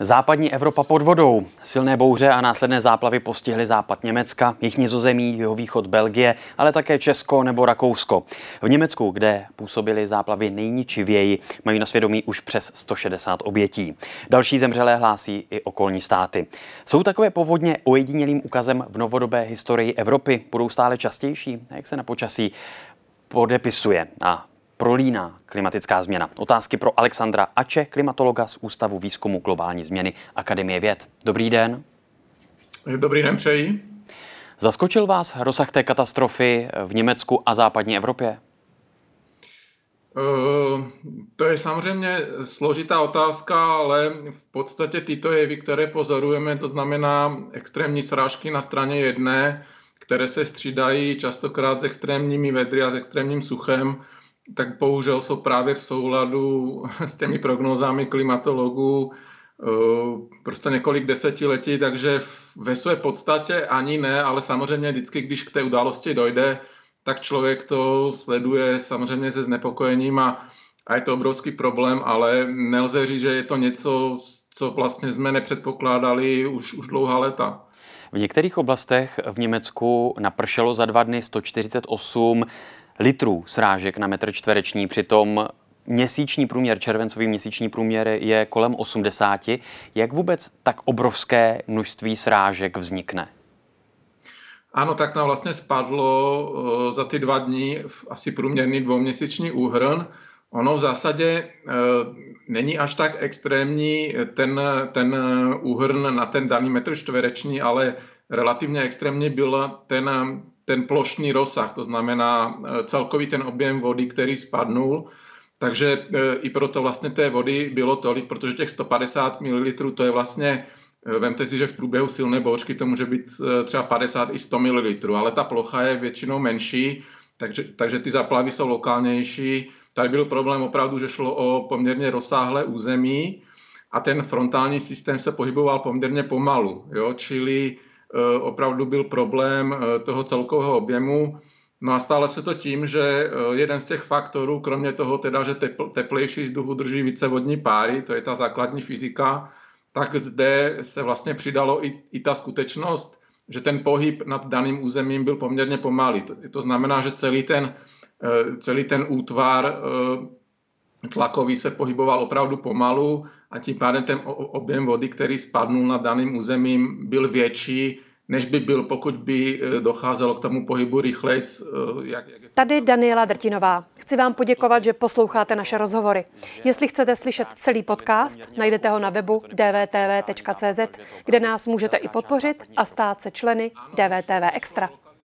Západní Evropa pod vodou. Silné bouře a následné záplavy postihly západ Německa, jich nizozemí, jeho východ Belgie, ale také Česko nebo Rakousko. V Německu, kde působily záplavy nejničivěji, mají na svědomí už přes 160 obětí. Další zemřelé hlásí i okolní státy. Jsou takové povodně ojedinělým ukazem v novodobé historii Evropy? Budou stále častější? Jak se na počasí podepisuje a prolíná klimatická změna? Otázky pro Alexandra Ače, klimatologa z Ústavu výzkumu globální změny Akademie věd. Dobrý den. Dobrý den, přeji. Zaskočil vás rozsah té katastrofy v Německu a západní Evropě? Eh, to je samozřejmě složitá otázka, ale v podstatě tyto jevy, které pozorujeme, to znamená extrémní srážky na straně jedné, které se střídají častokrát s extrémními vedry a s extrémním suchem, tak bohužel jsou právě v souladu s těmi prognózami klimatologů eh, prostě několik desetiletí, takže ve své podstatě ani ne, ale samozřejmě vždycky, když k té události dojde, tak člověk to sleduje samozřejmě se znepokojením a, a je to obrovský problém, ale nelze říct, že je to něco, co vlastně jsme nepředpokládali už, už dlouhá léta. V některých oblastech v Německu napršelo za dva dny 148 litrů srážek na metr čtvereční, přitom měsíční průměr, červencový měsíční průměr je kolem 80. Jak vůbec tak obrovské množství srážek vznikne? Ano, tak tam vlastně spadlo eh, za ty dva dní asi průměrný dvouměsíční úhrn. Ono v zásadě eh, není až tak extrémní ten, ten úhrn na ten daný metr čtvereční, ale relativně extrémní byl ten ten plošný rozsah, to znamená e, celkový ten objem vody, který spadnul. Takže e, i proto vlastně té vody bylo tolik, protože těch 150 ml to je vlastně, e, vemte si, že v průběhu silné bouřky to může být třeba 50 i 100 ml, ale ta plocha je většinou menší, takže, takže ty zaplavy jsou lokálnější. Tady byl problém opravdu, že šlo o poměrně rozsáhlé území a ten frontální systém se pohyboval poměrně pomalu, jo? čili opravdu byl problém eh, toho celkového objemu. No a stále se to tím, že eh, jeden z těch faktorů, kromě toho teda, že teplejší vzduch udrží více vodní páry, to je ta základní fyzika, tak zde se vlastně přidalo i, i ta skutečnost, že ten pohyb nad daným územím byl poměrně pomalý. To, to znamená, že celý ten, celý ten útvar tlakový se pohyboval opravdu pomalu a tím pádem ten objem vody, který spadnul nad daným územím, byl větší, než by byl, pokud by e, docházelo k tomu pohybu rychleji. E, jak, jak... Tady Daniela Drtinová. Chci vám poděkovat, že posloucháte naše rozhovory. Jestli chcete slyšet celý podcast, najdete ho na webu dvtv.cz, kde nás můžete i podpořit a stát se členy DVTV Extra.